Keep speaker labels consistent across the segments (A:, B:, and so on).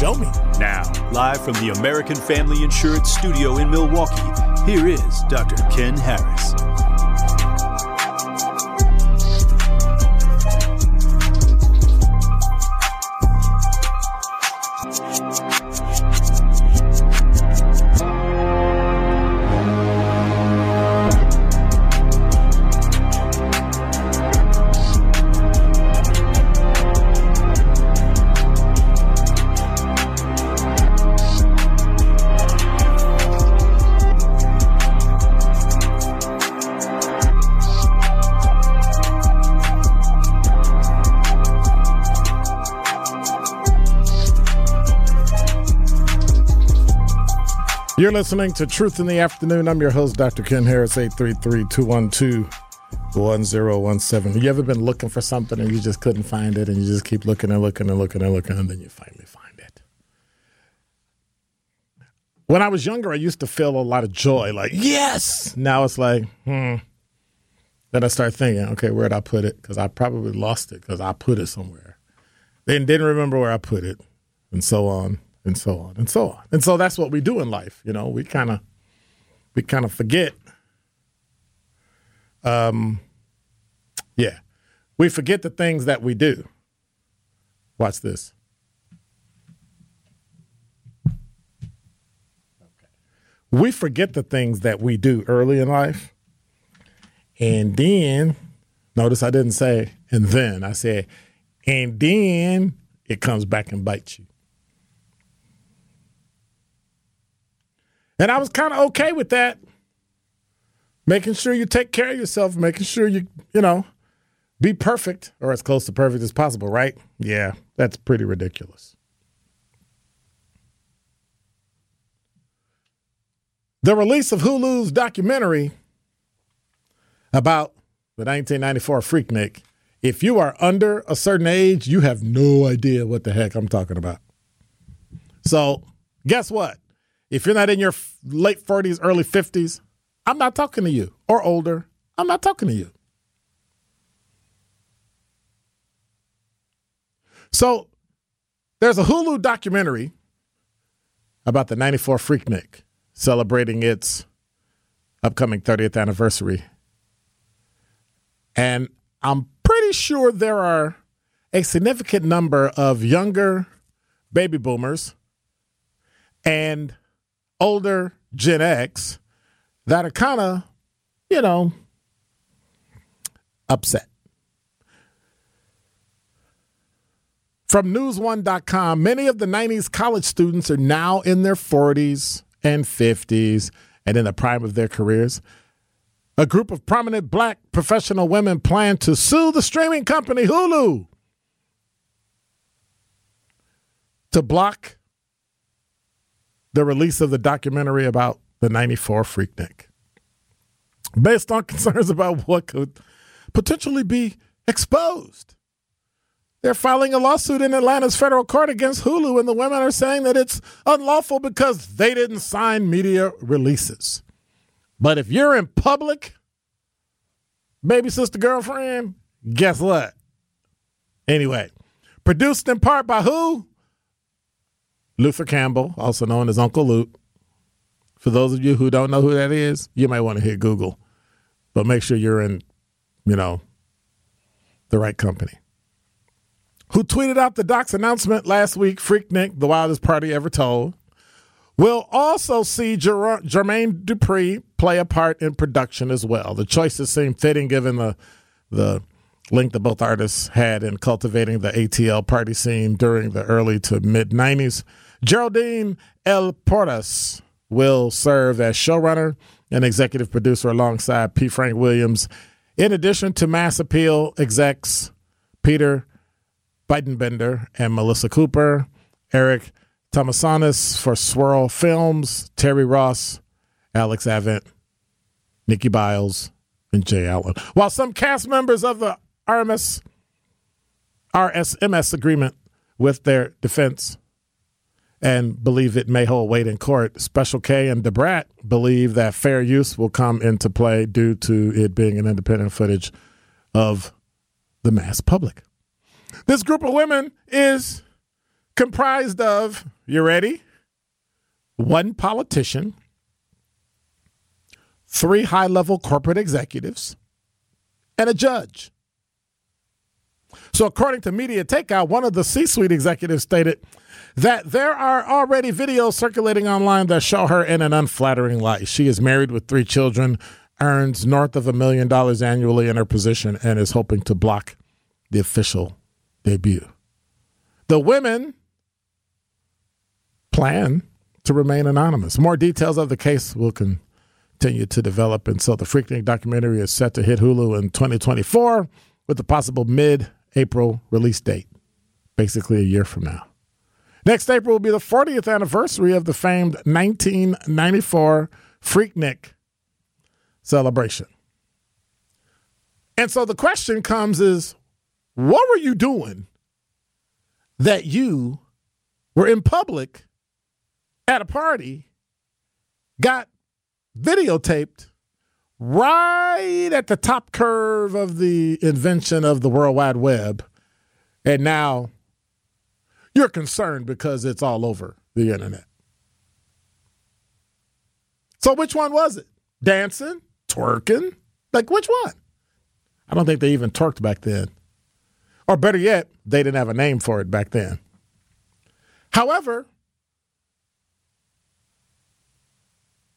A: show me.
B: Now, live from the American Family Insurance Studio in Milwaukee, here is Dr. Ken Harris.
A: You're listening to Truth in the Afternoon. I'm your host, Dr. Ken Harris, 833 212 1017. You ever been looking for something and you just couldn't find it and you just keep looking and looking and looking and looking and then you finally find it? When I was younger, I used to feel a lot of joy, like, yes! Now it's like, hmm. Then I start thinking, okay, where'd I put it? Because I probably lost it because I put it somewhere. Then didn't remember where I put it, and so on and so on and so on. And so that's what we do in life. You know, we kind of we kind of forget. Um, yeah, we forget the things that we do. Watch this. We forget the things that we do early in life. And then, notice I didn't say, and then I said, and then it comes back and bites you. And I was kind of okay with that. Making sure you take care of yourself, making sure you, you know, be perfect or as close to perfect as possible, right? Yeah, that's pretty ridiculous. The release of Hulu's documentary about the 1994 Freaknik. If you are under a certain age, you have no idea what the heck I'm talking about. So, guess what? If you're not in your late 40s, early 50s, I'm not talking to you. Or older, I'm not talking to you. So, there's a Hulu documentary about the 94 Freaknik celebrating its upcoming 30th anniversary. And I'm pretty sure there are a significant number of younger baby boomers and older Gen X that are kind of, you know, upset. From NewsOne.com, many of the 90s college students are now in their 40s and 50s and in the prime of their careers. A group of prominent black professional women plan to sue the streaming company Hulu to block the release of the documentary about the 94 Freaknik based on concerns about what could potentially be exposed. They're filing a lawsuit in Atlanta's federal court against Hulu, and the women are saying that it's unlawful because they didn't sign media releases. But if you're in public baby sister girlfriend? Guess what? Anyway, produced in part by who? Luther Campbell, also known as Uncle Luke. For those of you who don't know who that is, you might want to hit Google, but make sure you're in, you know, the right company. Who tweeted out the doc's announcement last week? Freaknik, the wildest party ever told. We'll also see Jer- Jermaine Dupri play a part in production as well. The choices seem fitting given the the link that both artists had in cultivating the ATL party scene during the early to mid 90s. Geraldine L. Porras will serve as showrunner and executive producer alongside P. Frank Williams. In addition to Mass Appeal execs Peter Bittenbender and Melissa Cooper, Eric Tomosunas for Swirl Films, Terry Ross, Alex Avant, Nikki Biles, and Jay Allen. While some cast members of the RMS RSMS agreement with their defense and believe it may hold weight in court, Special K and Da Brat believe that fair use will come into play due to it being an independent footage of the mass public. This group of women is comprised of, you ready? One politician, three high level corporate executives, and a judge. So, according to Media Takeout, one of the C suite executives stated that there are already videos circulating online that show her in an unflattering light. She is married with three children, earns north of a million dollars annually in her position, and is hoping to block the official debut. The women plan to remain anonymous. More details of the case will continue to develop, and so the Freaknik documentary is set to hit Hulu in 2024 with a possible mid-April release date, basically a year from now. Next April will be the 40th anniversary of the famed 1994 Freaknik celebration. And so the question comes is what were you doing that you were in public at a party, got videotaped right at the top curve of the invention of the World Wide Web, and now you're concerned because it's all over the internet. So, which one was it? Dancing? Twerking? Like, which one? I don't think they even twerked back then. Or better yet, they didn't have a name for it back then. However,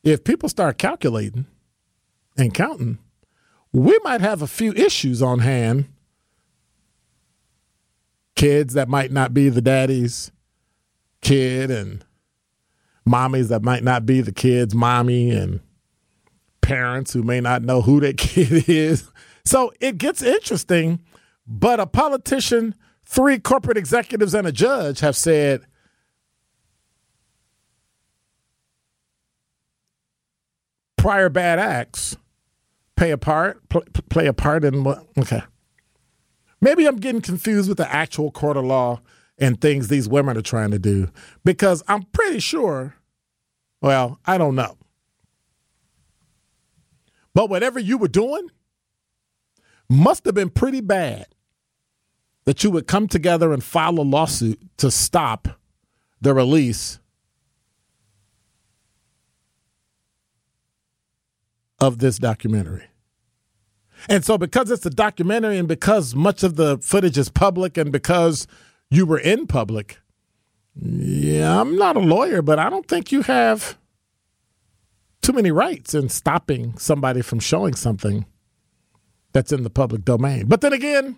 A: if people start calculating and counting, we might have a few issues on hand. Kids that might not be the daddy's kid, and mommies that might not be the kid's mommy, and parents who may not know who that kid is. So it gets interesting but a politician, three corporate executives, and a judge have said prior bad acts play a part pl- play a part in what okay maybe i'm getting confused with the actual court of law and things these women are trying to do because i'm pretty sure well i don't know but whatever you were doing must have been pretty bad that you would come together and file a lawsuit to stop the release of this documentary. And so, because it's a documentary and because much of the footage is public and because you were in public, yeah, I'm not a lawyer, but I don't think you have too many rights in stopping somebody from showing something that's in the public domain. But then again,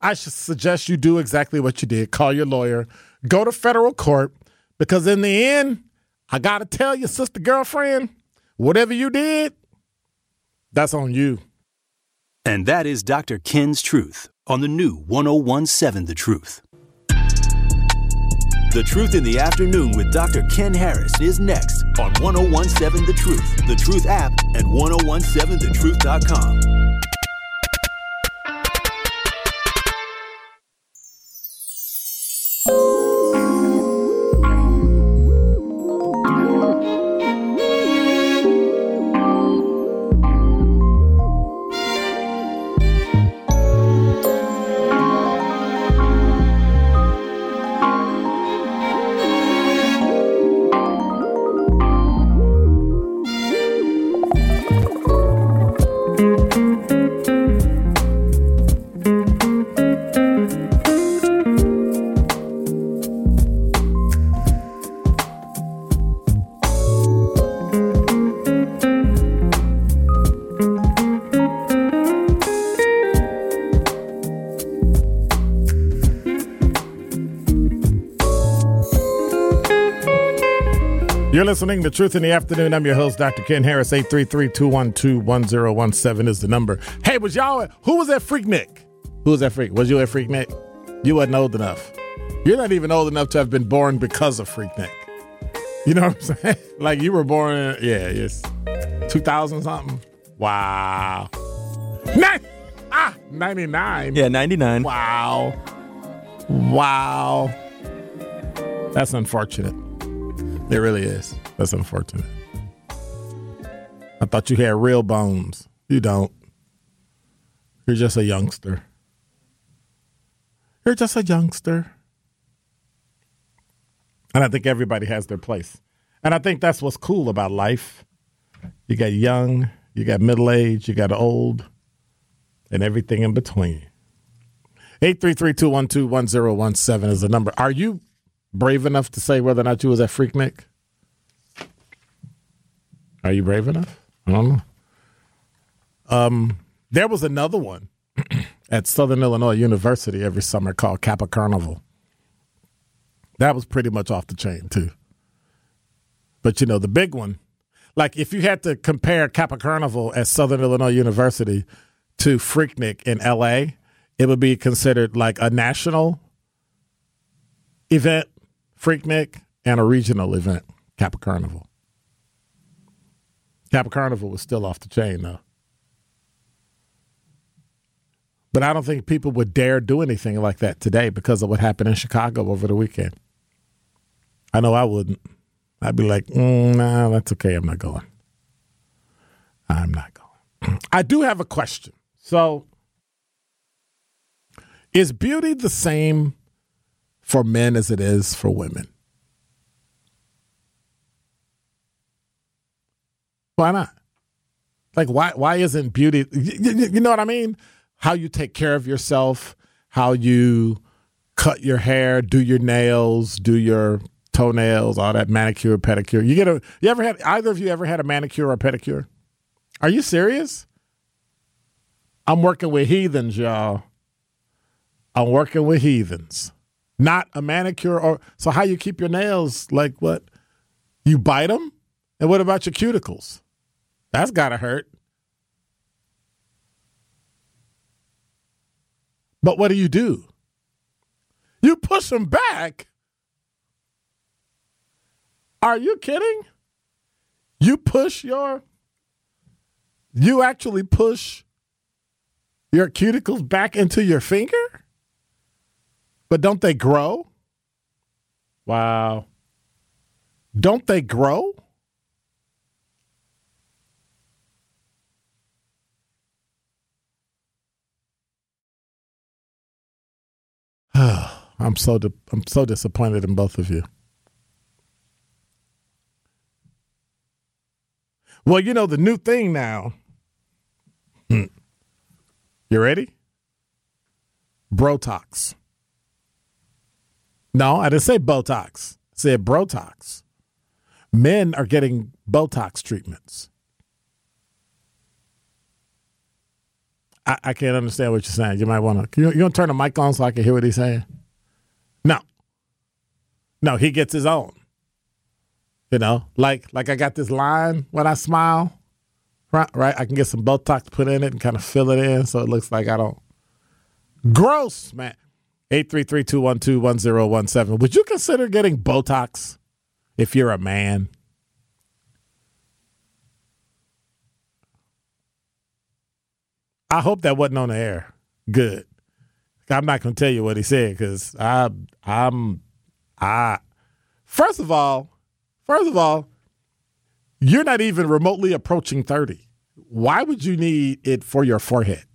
A: I should suggest you do exactly what you did. Call your lawyer, go to federal court, because in the end, I got to tell you, sister girlfriend, whatever you did, that's on you.
B: And that is Dr. Ken's Truth on the new 1017 The Truth. The Truth in the Afternoon with Dr. Ken Harris is next on 1017 The Truth, The Truth app, and 1017thetruth.com.
A: listening to Truth in the Afternoon. I'm your host, Dr. Ken Harris. 833-212-1017 is the number. Hey, was y'all who was that Freaknik? Who was that freak? Was you a Freaknik? You wasn't old enough. You're not even old enough to have been born because of Freaknik. You know what I'm saying? like you were born in, yeah, yes. 2000 something. Wow. Nine, ah, 99.
C: Yeah, 99.
A: Wow. Wow. That's unfortunate. It really is. That's unfortunate. I thought you had real bones. You don't. You're just a youngster. You're just a youngster. And I think everybody has their place. And I think that's what's cool about life. You got young, you got middle age, you got old, and everything in between. 833-212-1017 is the number. Are you brave enough to say whether or not you was at Freaknik? Are you brave enough? I don't know. Um, there was another one at Southern Illinois University every summer called Kappa Carnival. That was pretty much off the chain too. But you know, the big one, like if you had to compare Kappa Carnival at Southern Illinois University to Freaknik in LA, it would be considered like a national event, Freaknik, and a regional event, Kappa Carnival. Kappa Carnival was still off the chain though. But I don't think people would dare do anything like that today because of what happened in Chicago over the weekend. I know I wouldn't. I'd be like, mm, nah, that's okay. I'm not going. I'm not going. I do have a question. So, is beauty the same for men as it is for women? Why not? Like, why? Why isn't beauty? You, you know what I mean? How you take care of yourself, how you cut your hair, do your nails, do your toenails, all that manicure, pedicure. You get a you ever had either of you ever had a manicure or a pedicure? Are you serious? I'm working with heathens, y'all. I'm working with heathens. Not a manicure or so how you keep your nails like what? You bite them? And what about your cuticles? That's got to hurt. But what do you do? You push them back are you kidding? You push your, you actually push your cuticles back into your finger? But don't they grow? Wow. Don't they grow? I'm so di- I'm so disappointed in both of you. Well, you know, the new thing now. Hmm. You ready? Brotox. No, I didn't say Botox. I said Brotox. Men are getting Botox treatments. I, I can't understand what you're saying. You might want to. You, you to turn the mic on so I can hear what he's saying? No. No, he gets his own. You know, like like I got this line when I smile, right? Right, I can get some Botox put in it and kind of fill it in so it looks like I don't. Gross, man. Eight three three two one two one zero one seven. Would you consider getting Botox if you're a man? I hope that wasn't on the air. Good. I'm not going to tell you what he said because I, I'm, I. First of all, First of all, you're not even remotely approaching 30. Why would you need it for your forehead?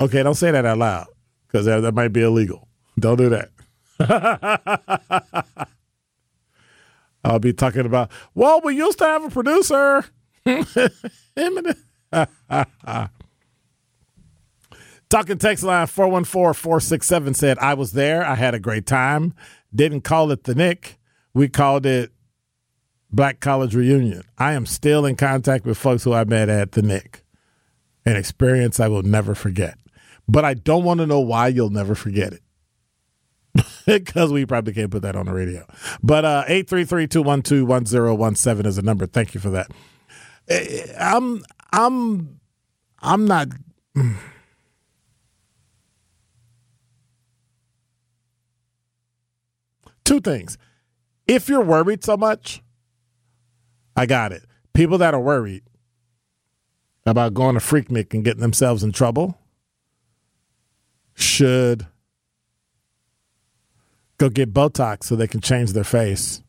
A: Okay, don't say that out loud because that, that might be illegal. Don't do that. I'll be talking about, well, we used to have a producer. Talking text line 414 467 said, I was there. I had a great time. Didn't call it the Nick. We called it Black College Reunion. I am still in contact with folks who I met at the Nick. An experience I will never forget. But I don't want to know why you'll never forget it. because we probably can't put that on the radio. But uh 833-212-1017 is a number. Thank you for that. Eh, I'm I'm I'm not Two things. If you're worried so much, I got it. People that are worried about going to Freaknik and getting themselves in trouble should go get Botox so they can change their face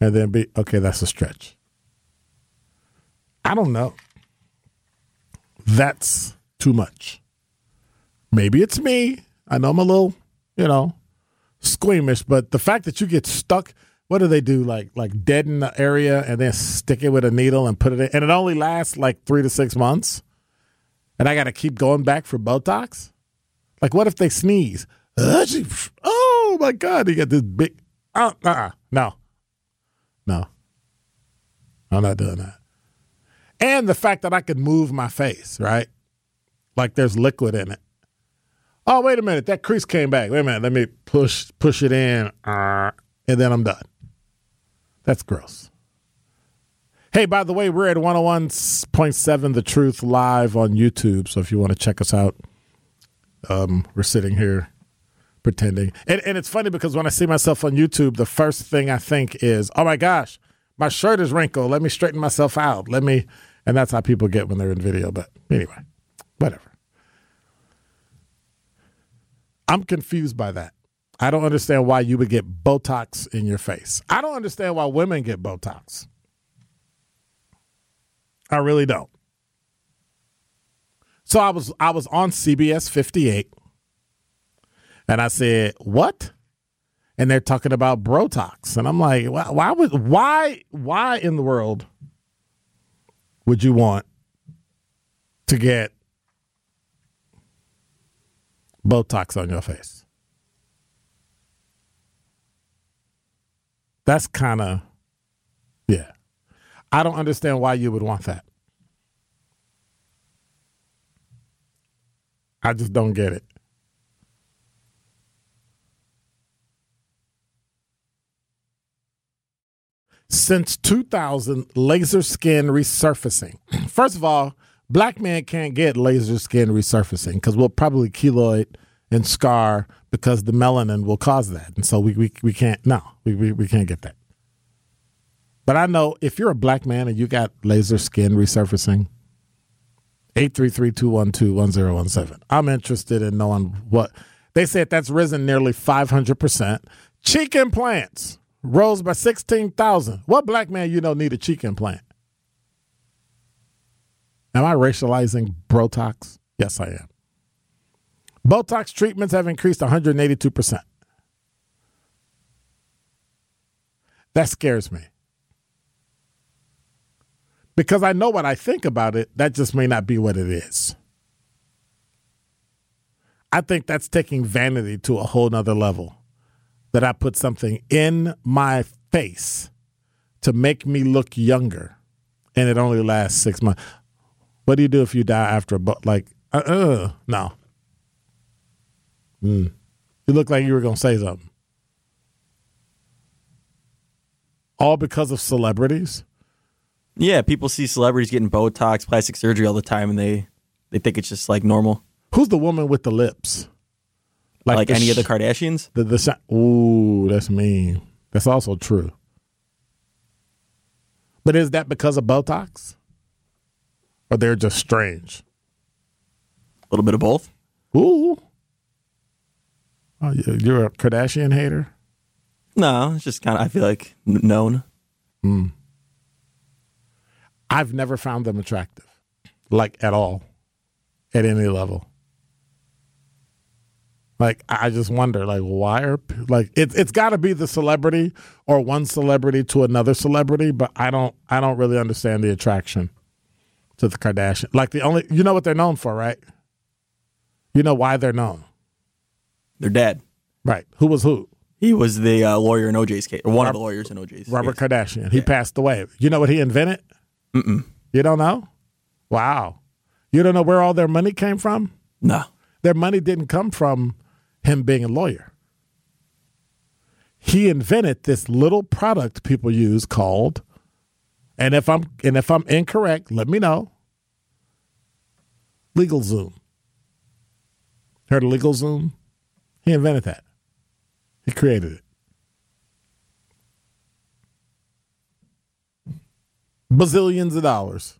A: and then be okay, that's a stretch. I don't know. That's too much. Maybe it's me. I know I'm a little, you know, squeamish, but the fact that you get stuck, what do they do? Like like deaden the area and then stick it with a needle and put it in, and it only lasts like three to six months, and I got to keep going back for Botox. Like, what if they sneeze? Oh my God! he got this big. Uh, uh, no, no, I'm not doing that. And the fact that I could move my face, right? Like there's liquid in it. Oh, wait a minute. That crease came back. Wait a minute. Let me push push it in. Uh, and then I'm done. That's gross. Hey, by the way, we're at 101.7 The Truth live on YouTube. So if you want to check us out, um, we're sitting here pretending. And, and it's funny because when I see myself on YouTube, the first thing I think is, oh my gosh, my shirt is wrinkled. Let me straighten myself out. Let me. And that's how people get when they're in video. But anyway, whatever. I'm confused by that. I don't understand why you would get Botox in your face. I don't understand why women get Botox. I really don't. So I was I was on CBS 58 and I said, "What?" And they're talking about Botox, and I'm like, "Why? Why would why why in the world would you want to get Botox on your face. That's kind of, yeah. I don't understand why you would want that. I just don't get it. Since 2000, laser skin resurfacing. First of all, black men can't get laser skin resurfacing because we'll probably keloid and scar because the melanin will cause that. And so we, we, we can't, no, we, we, we can't get that. But I know if you're a black man and you got laser skin resurfacing, 833-212-1017. I'm interested in knowing what they said that's risen nearly 500%. Cheek implants rose by 16,000. What black man you know need a cheek implant? Am I racializing Botox? Yes, I am. Botox treatments have increased 182%. That scares me. Because I know what I think about it, that just may not be what it is. I think that's taking vanity to a whole nother level. That I put something in my face to make me look younger, and it only lasts six months. What do you do if you die after a but like uh, uh no. Mm. You look like you were gonna say something. All because of celebrities.
C: Yeah, people see celebrities getting Botox, plastic surgery all the time, and they they think it's just like normal.
A: Who's the woman with the lips?
C: Like, like any sh- of the Kardashians?
A: The the ooh, that's mean. That's also true. But is that because of Botox? or they're just strange?
C: A little bit of both.
A: Ooh. Oh, you're a Kardashian hater?
C: No, it's just kind of, I feel like, known. Mm.
A: I've never found them attractive, like at all, at any level. Like I just wonder, like why are like it, it's got to be the celebrity or one celebrity to another celebrity, but I don't I don't really understand the attraction to the Kardashian. Like the only, you know what they're known for, right? You know why they're known.
C: They're dead.
A: Right. Who was who?
C: He was the uh, lawyer in OJ's case, or one Robert, of the lawyers in OJ's.
A: Robert case. Kardashian. He yeah. passed away. You know what he invented?
C: Mm-mm.
A: You don't know? Wow. You don't know where all their money came from?
C: No.
A: Their money didn't come from him being a lawyer. he invented this little product people use called and if I'm and if I'm incorrect, let me know. Legal Zoom. Heard of Legal Zoom? He invented that. He created it. Bazillions of dollars.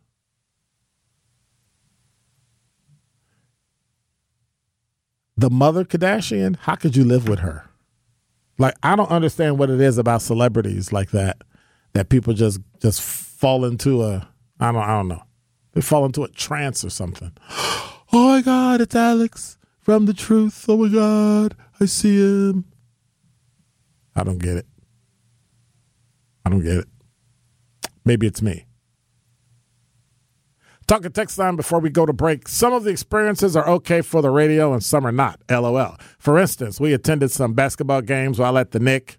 A: The mother Kardashian, how could you live with her? Like I don't understand what it is about celebrities like that that people just just fall into a I don't I don't know. They fall into a trance or something. Oh my God, it's Alex from the truth. Oh my God, I see him. I don't get it. I don't get it. Maybe it's me. Talking text line before we go to break. Some of the experiences are okay for the radio and some are not. LOL. For instance, we attended some basketball games while at the Nick.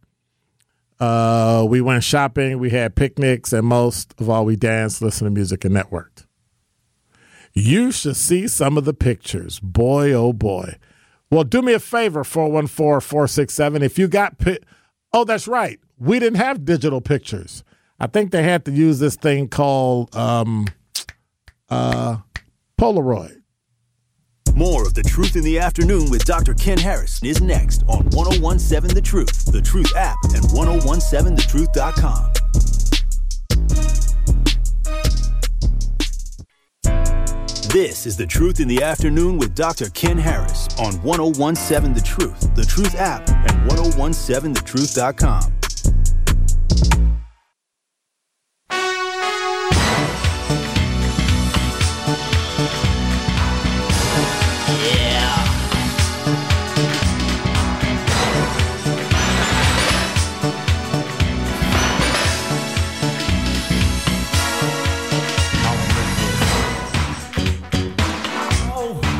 A: Uh, we went shopping, we had picnics, and most of all, we danced, listened to music, and networked. You should see some of the pictures. Boy, oh boy. Well, do me a favor, 414 467. If you got, pi- oh, that's right. We didn't have digital pictures. I think they had to use this thing called um, uh, Polaroid.
B: More of The Truth in the Afternoon with Dr. Ken Harris is next on 1017 The Truth, The Truth app, and 1017thetruth.com. This is The Truth in the Afternoon with Dr. Ken Harris on 1017 The Truth, The Truth app, and 1017thetruth.com.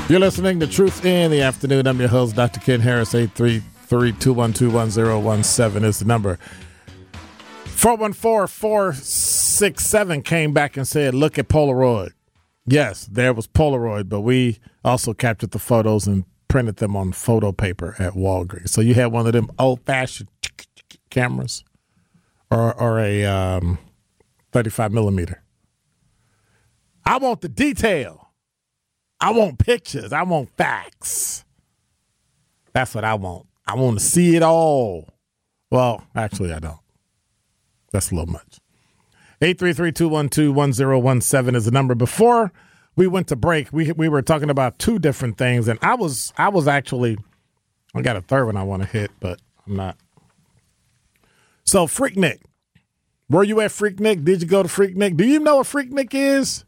A: You're listening to Truth in the Afternoon. I'm your host, Dr. Ken Harris. 833-212-1017 is the number. 414-467 came back and said, look at Polaroid. Yes, there was Polaroid, but we also captured the photos and printed them on photo paper at Walgreens. So you had one of them old-fashioned cameras or, or a um, 35 millimeter. I want the detail. I want pictures. I want facts. That's what I want. I want to see it all. Well, actually, I don't. That's a little much. 833-212-1017 is the number. Before we went to break, we we were talking about two different things, and I was I was actually I got a third one I want to hit, but I'm not. So Freaknik. Were you at Freaknik? Did you go to Freaknik? Do you know what Freaknik is?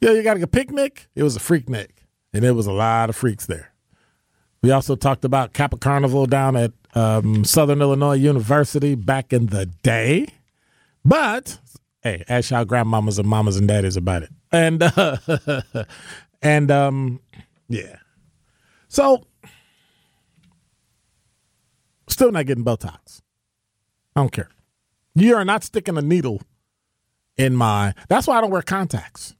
A: Yeah, you got a picnic? It was a freaknik, and it was a lot of freaks there. We also talked about Kappa Carnival down at um, Southern Illinois University back in the day. But hey, ask y'all grandmamas and mamas and daddies about it. And uh, and um, yeah. So still not getting Botox. I don't care. You are not sticking a needle in my. That's why I don't wear contacts.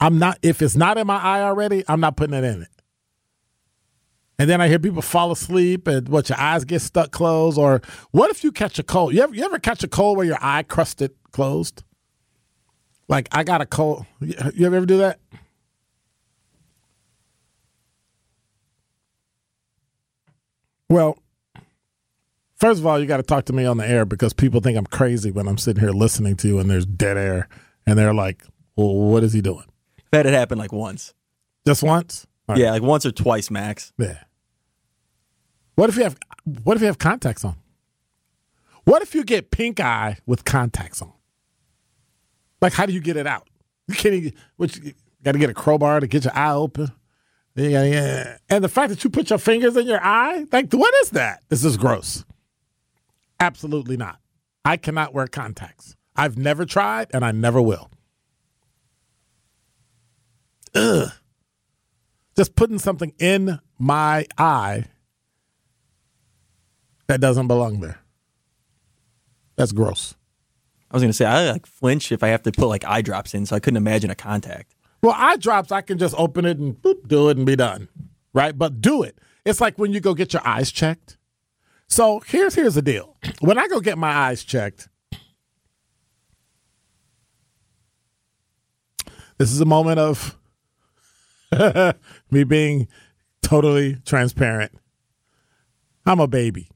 A: I'm not if it's not in my eye already, I'm not putting it in it. And then I hear people fall asleep and what your eyes get stuck closed. Or what if you catch a cold? You ever you ever catch a cold where your eye crusted closed? Like I got a cold. You ever do that? Well, first of all, you got to talk to me on the air because people think I'm crazy when I'm sitting here listening to you and there's dead air, and they're like, "Well, what is he doing?"
C: That had happened like once.
A: Just once?
C: Right. Yeah, like once or twice max.
A: Yeah. What if you have what if you have contacts on? What if you get pink eye with contacts on? Like how do you get it out? You can't even, which you got to get a crowbar to get your eye open. Yeah, yeah. And the fact that you put your fingers in your eye, like what is that? This is gross. Absolutely not. I cannot wear contacts. I've never tried and I never will. Ugh. Just putting something in my eye that doesn't belong there. That's gross.
C: I was going to say I like flinch if I have to put like eye drops in, so I couldn't imagine a contact.
A: Well, eye drops, I can just open it and boop, do it and be done, right? But do it. It's like when you go get your eyes checked. So here's here's the deal. When I go get my eyes checked, this is a moment of me being totally transparent. I'm a baby.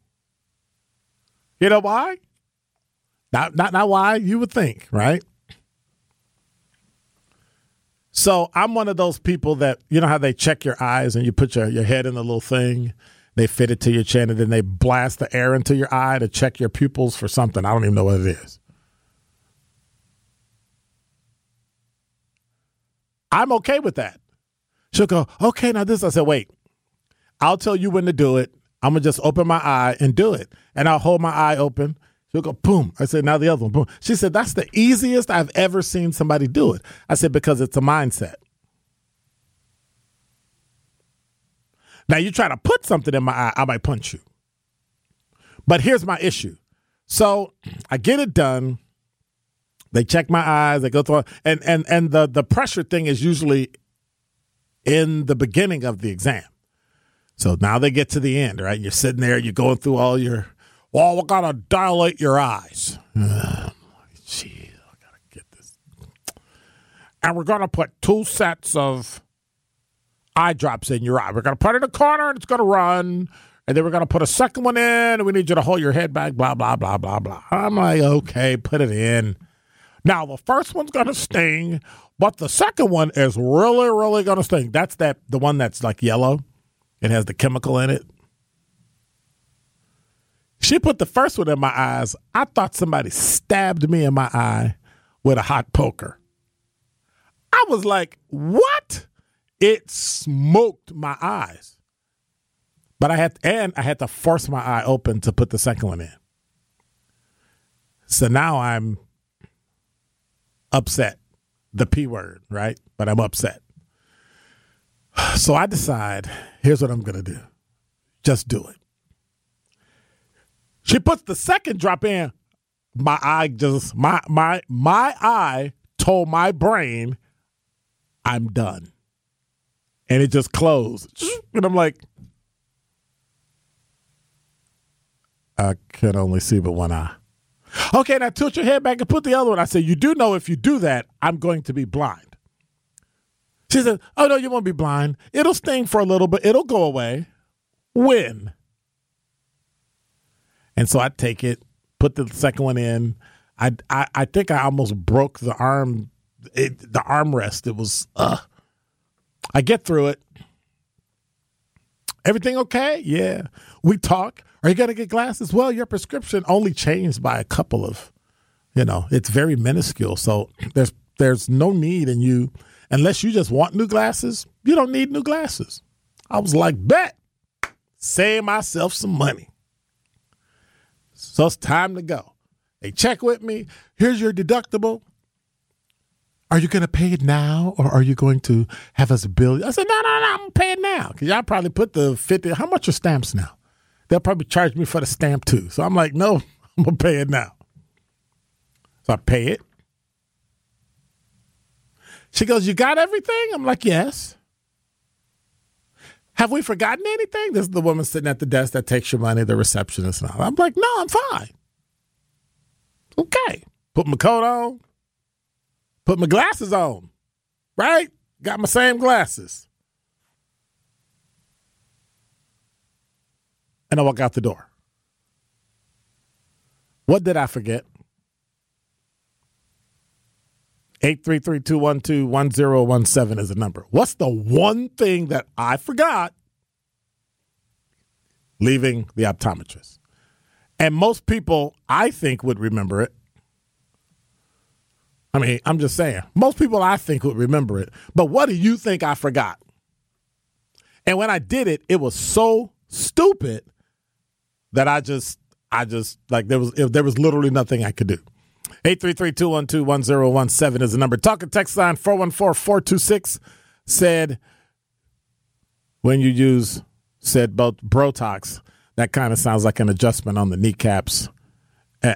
A: You know why? Not not not why you would think, right? So I'm one of those people that you know how they check your eyes and you put your, your head in the little thing, they fit it to your chin, and then they blast the air into your eye to check your pupils for something. I don't even know what it is. I'm okay with that. She'll go, okay, now this. I said, wait, I'll tell you when to do it. I'm gonna just open my eye and do it, and I'll hold my eye open. She'll go, boom. I said, now the other one, boom. She said, that's the easiest I've ever seen somebody do it. I said, because it's a mindset. Now you try to put something in my eye, I might punch you. But here's my issue. So I get it done. They check my eyes. They go through, and and and the the pressure thing is usually in the beginning of the exam. So now they get to the end, right? You're sitting there, you're going through all your, well, we gotta dilate your eyes. Jeez, I gotta get this. And we're gonna put two sets of eye drops in your eye. We're gonna put it in a corner and it's gonna run. And then we're gonna put a second one in, and we need you to hold your head back, blah, blah, blah, blah, blah. I'm like, okay, put it in. Now the first one's gonna sting, but the second one is really, really gonna sting. That's that the one that's like yellow. It has the chemical in it. She put the first one in my eyes. I thought somebody stabbed me in my eye with a hot poker. I was like, what? It smoked my eyes. But I had and I had to force my eye open to put the second one in. So now I'm upset. The P word, right? But I'm upset. So I decide, here's what I'm going to do. Just do it. She puts the second drop in. My eye just my my my eye told my brain I'm done. And it just closed. And I'm like I can only see but one eye. Okay, now tilt your head back and put the other one. I said, You do know if you do that, I'm going to be blind. She said, Oh, no, you won't be blind. It'll sting for a little but it'll go away. When? And so I take it, put the second one in. I, I, I think I almost broke the arm, it, the armrest. It was, uh. I get through it. Everything okay? Yeah. We talk. Are you going to get glasses? Well, your prescription only changed by a couple of, you know, it's very minuscule. So there's there's no need in you unless you just want new glasses. You don't need new glasses. I was like, bet, save myself some money. So it's time to go. They check with me. Here's your deductible. Are you going to pay it now or are you going to have us bill? I said, no, no, no, I'm going to pay it now. Because y'all probably put the 50. How much are stamps now? They'll probably charge me for the stamp too. So I'm like, no, I'm to pay it now. So I pay it. She goes, You got everything? I'm like, Yes. Have we forgotten anything? This is the woman sitting at the desk that takes your money, the receptionist all. I'm like, No, I'm fine. Okay. Put my coat on, put my glasses on, right? Got my same glasses. And I walk out the door. What did I forget? 833-212-1017 is the number. What's the one thing that I forgot leaving the optometrist? And most people, I think, would remember it. I mean, I'm just saying. Most people, I think, would remember it. But what do you think I forgot? And when I did it, it was so stupid that I just, I just like there was there was literally nothing I could do. 833-212-1017 is the number. Talking text line 414-426 said when you use said both Brotox, that kind of sounds like an adjustment on the kneecaps. Eh,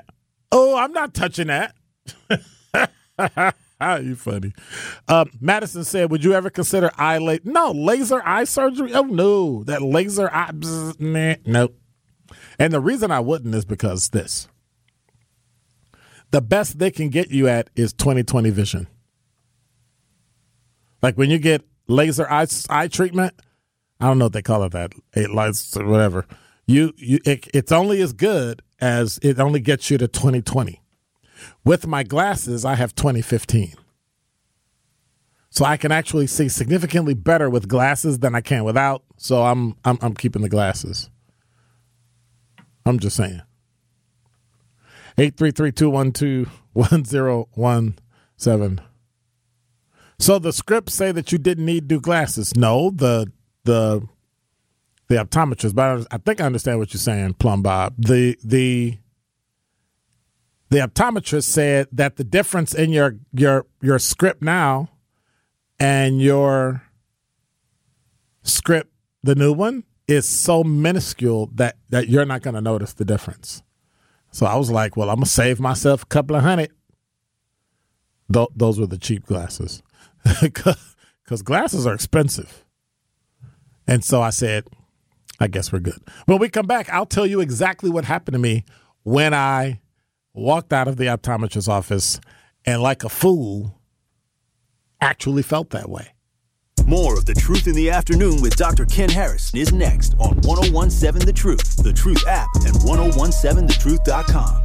A: oh, I'm not touching that. you funny. Um, Madison said, "Would you ever consider eye la- No laser eye surgery? Oh no, that laser eye. Bzz, nah, nope, And the reason I wouldn't is because this. The best they can get you at is 2020 vision. Like when you get laser eye, eye treatment, I don't know what they call it that, eight lights or whatever. You, you it, it's only as good as it only gets you to 2020. With my glasses, I have 2015. So I can actually see significantly better with glasses than I can without. So I'm I'm, I'm keeping the glasses. I'm just saying. 833-212-1017. So the scripts say that you didn't need new glasses. No, the the the optometrist, but I think I understand what you're saying, Plum Bob. The the the optometrist said that the difference in your your your script now and your script, the new one, is so minuscule that that you're not going to notice the difference. So I was like, well, I'm gonna save myself a couple of hundred. Th- those were the cheap glasses, because glasses are expensive. And so I said, I guess we're good. When we come back, I'll tell you exactly what happened to me when I walked out of the optometrist's office and, like a fool, actually felt that way.
B: More of The Truth in the Afternoon with Dr. Ken Harris is next on 1017 The Truth, The Truth app, and 1017thetruth.com.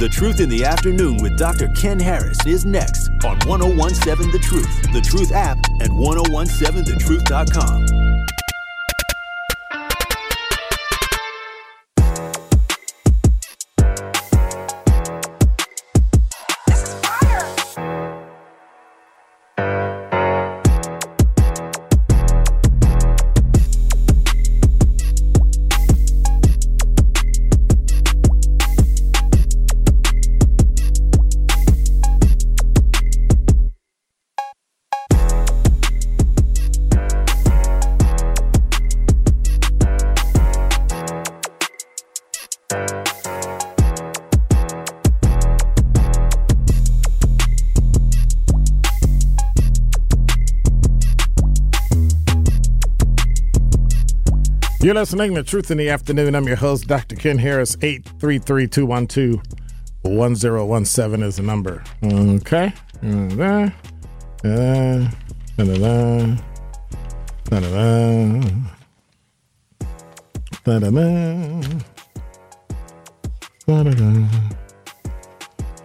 B: The Truth in the Afternoon with Dr. Ken Harris is next on 1017 The Truth, The Truth app, and 1017thetruth.com.
A: You're listening to Truth in the Afternoon. I'm your host, Dr. Ken Harris. 833 212 1017 is the number. Okay. Da-da-da. Da-da-da. Da-da-da. Da-da-da. Da-da-da.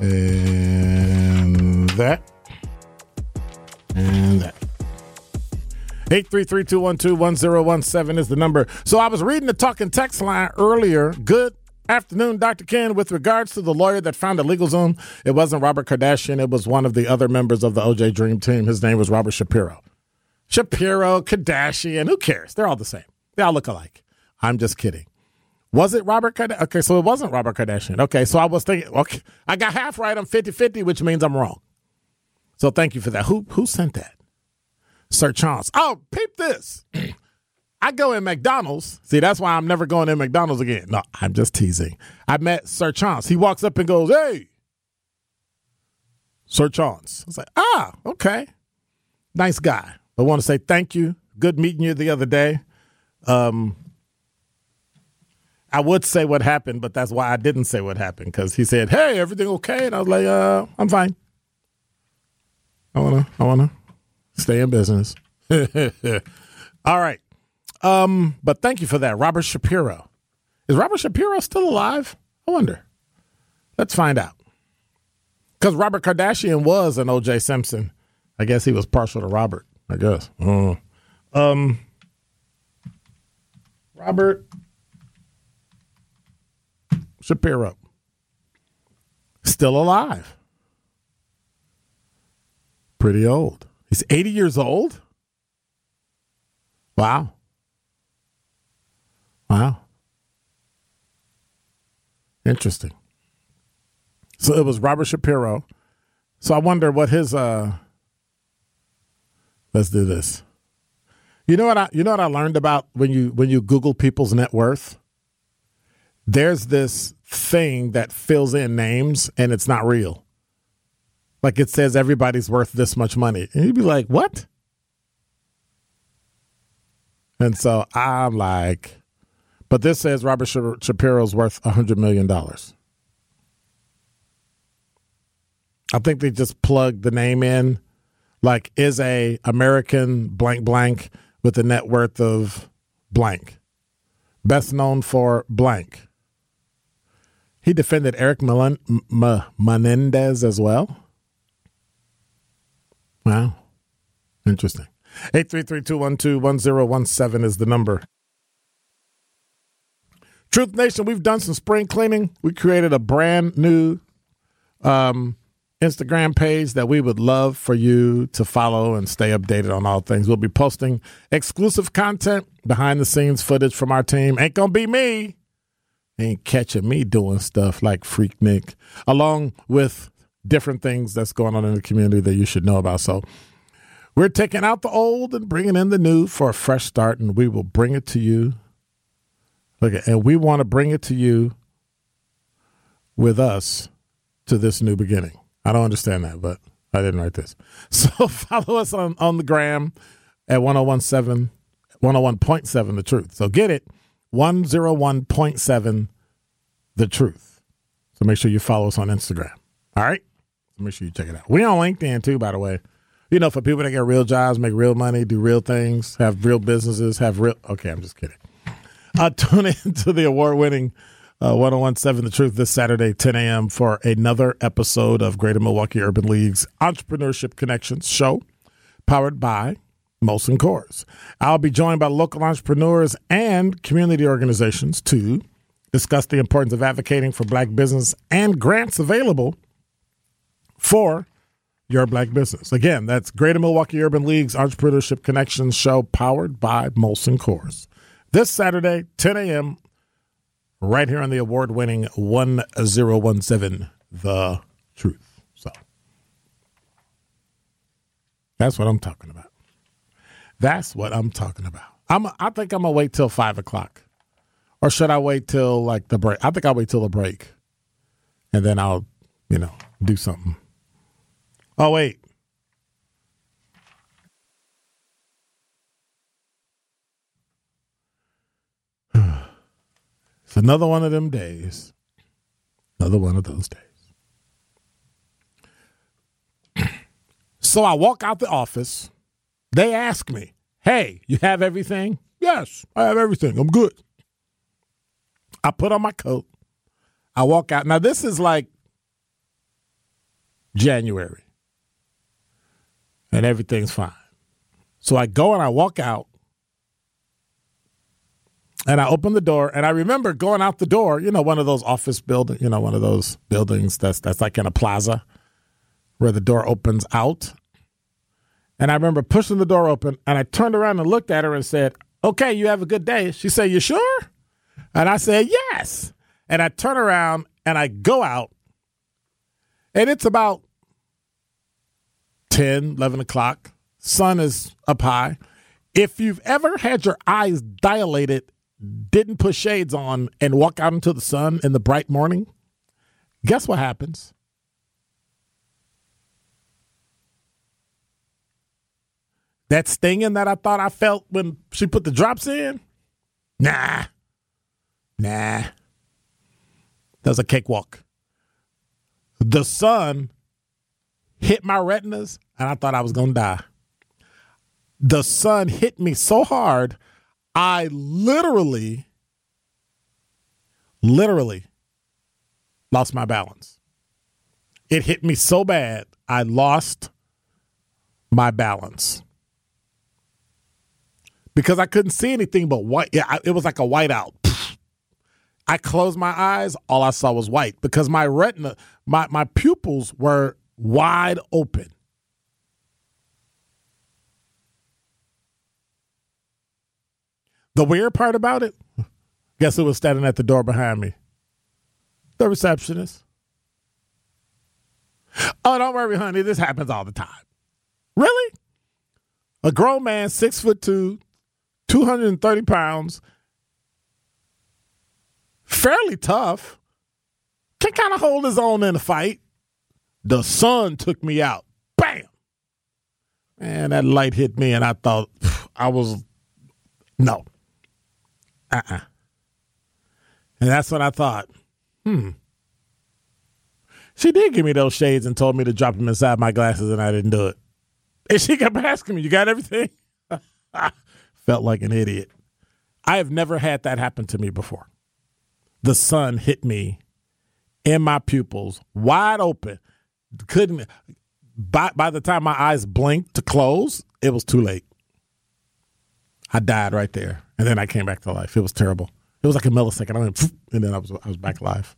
A: And that. 833-212-1017 is the number. So I was reading the talking text line earlier. Good afternoon, Dr. Ken. With regards to the lawyer that found a LegalZoom, it wasn't Robert Kardashian. It was one of the other members of the OJ Dream team. His name was Robert Shapiro. Shapiro, Kardashian, who cares? They're all the same. They all look alike. I'm just kidding. Was it Robert Kardashian? Okay, so it wasn't Robert Kardashian. Okay, so I was thinking, okay, I got half right. I'm 50-50, which means I'm wrong. So thank you for that. Who who sent that? Sir Chance. Oh, peep this. I go in McDonald's. See, that's why I'm never going in McDonald's again. No, I'm just teasing. I met Sir Chance. He walks up and goes, Hey, Sir Chance. I was like, Ah, okay. Nice guy. I want to say thank you. Good meeting you the other day. Um, I would say what happened, but that's why I didn't say what happened because he said, Hey, everything okay? And I was like, uh, I'm fine. I wanna, I wanna stay in business. All right. Um, but thank you for that, Robert Shapiro. Is Robert Shapiro still alive? I wonder. Let's find out. Because Robert Kardashian was an O.J. Simpson. I guess he was partial to Robert. I guess. Mm. Um, Robert Shapiro still alive. Pretty old. He's 80 years old? Wow. Wow. Interesting. So it was Robert Shapiro. So I wonder what his uh Let's do this. You know what I you know what I learned about when you when you Google people's net worth? There's this thing that fills in names and it's not real. Like it says everybody's worth this much money. And you'd be like, what? And so I'm like, but this says Robert Shapiro's worth $100 million. I think they just plugged the name in, like is a American blank blank with a net worth of blank, best known for blank. He defended Eric Menendez as well. Wow, interesting. Eight three three two one two one zero one seven is the number. Truth Nation, we've done some spring cleaning. We created a brand new um, Instagram page that we would love for you to follow and stay updated on all things. We'll be posting exclusive content, behind the scenes footage from our team. Ain't gonna be me. Ain't catching me doing stuff like Freaknik, along with different things that's going on in the community that you should know about. So we're taking out the old and bringing in the new for a fresh start, and we will bring it to you. Okay, and we want to bring it to you with us to this new beginning. I don't understand that, but I didn't write this. So follow us on, on the gram at 1017, 101.7 The Truth. So get it, 101.7 The Truth. So make sure you follow us on Instagram. All right? Make sure you check it out. We're on LinkedIn too, by the way. You know, for people that get real jobs, make real money, do real things, have real businesses, have real. Okay, I'm just kidding. Uh, tune in to the award winning uh, 1017 The Truth this Saturday, 10 a.m., for another episode of Greater Milwaukee Urban League's Entrepreneurship Connections show, powered by Molson Coors. I'll be joined by local entrepreneurs and community organizations to discuss the importance of advocating for black business and grants available for your black business. Again, that's Greater Milwaukee Urban League's Entrepreneurship Connections show, powered by Molson Coors. This Saturday, 10 a.m., right here on the award winning 1017 The Truth. So that's what I'm talking about. That's what I'm talking about. I'm, I think I'm going to wait till five o'clock. Or should I wait till like the break? I think I'll wait till the break and then I'll, you know, do something. Oh, wait. It's another one of them days. Another one of those days. so I walk out the office. They ask me, Hey, you have everything? Yes, I have everything. I'm good. I put on my coat. I walk out. Now, this is like January, and everything's fine. So I go and I walk out. And I open the door, and I remember going out the door. You know, one of those office building. You know, one of those buildings that's that's like in a plaza, where the door opens out. And I remember pushing the door open, and I turned around and looked at her and said, "Okay, you have a good day." She said, "You sure?" And I said, "Yes." And I turn around and I go out, and it's about 10, 11 o'clock. Sun is up high. If you've ever had your eyes dilated didn't put shades on and walk out into the sun in the bright morning, guess what happens? That stinging that I thought I felt when she put the drops in? Nah. Nah. That was a cakewalk. The sun hit my retinas and I thought I was going to die. The sun hit me so hard I literally, literally lost my balance. It hit me so bad, I lost my balance because I couldn't see anything but white. Yeah, it was like a whiteout. I closed my eyes, all I saw was white because my retina, my, my pupils were wide open. The weird part about it, guess who was standing at the door behind me? The receptionist. Oh, don't worry, honey. This happens all the time. Really? A grown man, six foot two, 230 pounds, fairly tough, can kind of hold his own in a fight. The sun took me out. Bam! Man, that light hit me, and I thought I was No. Uh uh And that's what I thought, hmm. She did give me those shades and told me to drop them inside my glasses, and I didn't do it. And she kept asking me, You got everything? Felt like an idiot. I have never had that happen to me before. The sun hit me in my pupils, wide open. Couldn't by by the time my eyes blinked to close, it was too late. I died right there, and then I came back to life. It was terrible. It was like a millisecond. I went, and then I was I was back alive.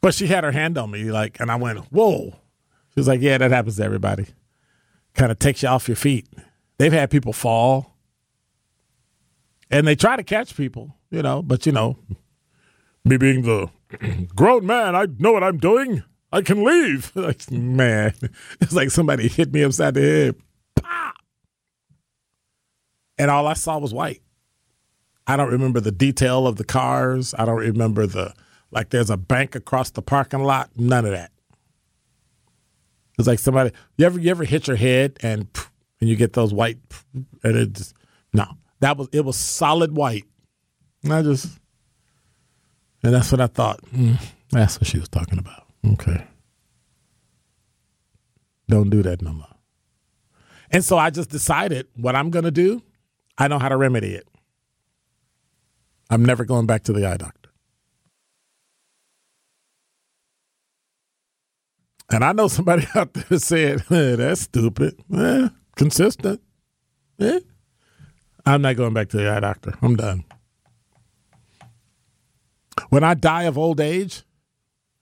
A: But she had her hand on me, like, and I went, "Whoa!" She was like, "Yeah, that happens to everybody. Kind of takes you off your feet." They've had people fall, and they try to catch people, you know. But you know, me being the grown man, I know what I'm doing. I can leave. like, man, it's like somebody hit me upside the head. And all I saw was white. I don't remember the detail of the cars. I don't remember the like there's a bank across the parking lot. None of that. It's like somebody you ever you ever hit your head and and you get those white and it just no. That was it was solid white. And I just and that's what I thought. Mm, that's what she was talking about. Okay. Don't do that no more. And so I just decided what I'm going to do, I know how to remedy it. I'm never going back to the eye doctor. And I know somebody out there said, eh, that's stupid. Eh, consistent. Eh? I'm not going back to the eye doctor. I'm done. When I die of old age,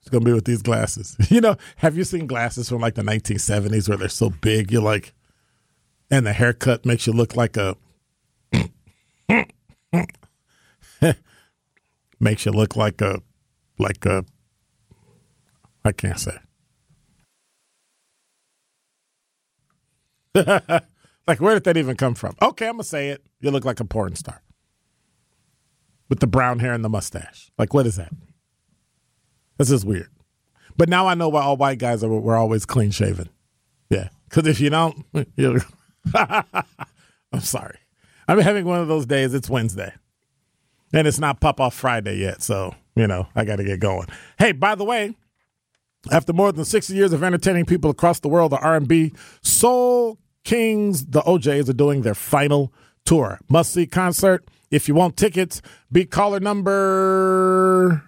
A: it's gonna be with these glasses. You know, have you seen glasses from like the 1970s where they're so big? You're like, and the haircut makes you look like a, makes you look like a, like a, I can't say. like, where did that even come from? Okay, I'm gonna say it. You look like a porn star with the brown hair and the mustache. Like, what is that? This is weird. But now I know why all white guys are we're always clean shaven. Yeah, because if you don't. I'm sorry. I'm having one of those days. It's Wednesday, and it's not pop off Friday yet. So you know I got to get going. Hey, by the way, after more than 60 years of entertaining people across the world, the R&B Soul Kings, the O'Jays, are doing their final tour. Must see concert. If you want tickets, be caller number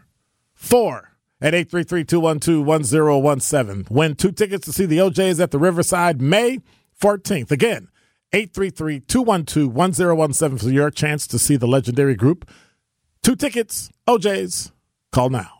A: four at 833-212-1017. Win two tickets to see the O'Jays at the Riverside May 14th. Again, 833-212-1017 for your chance to see the legendary group. Two tickets, O'Jays. Call now.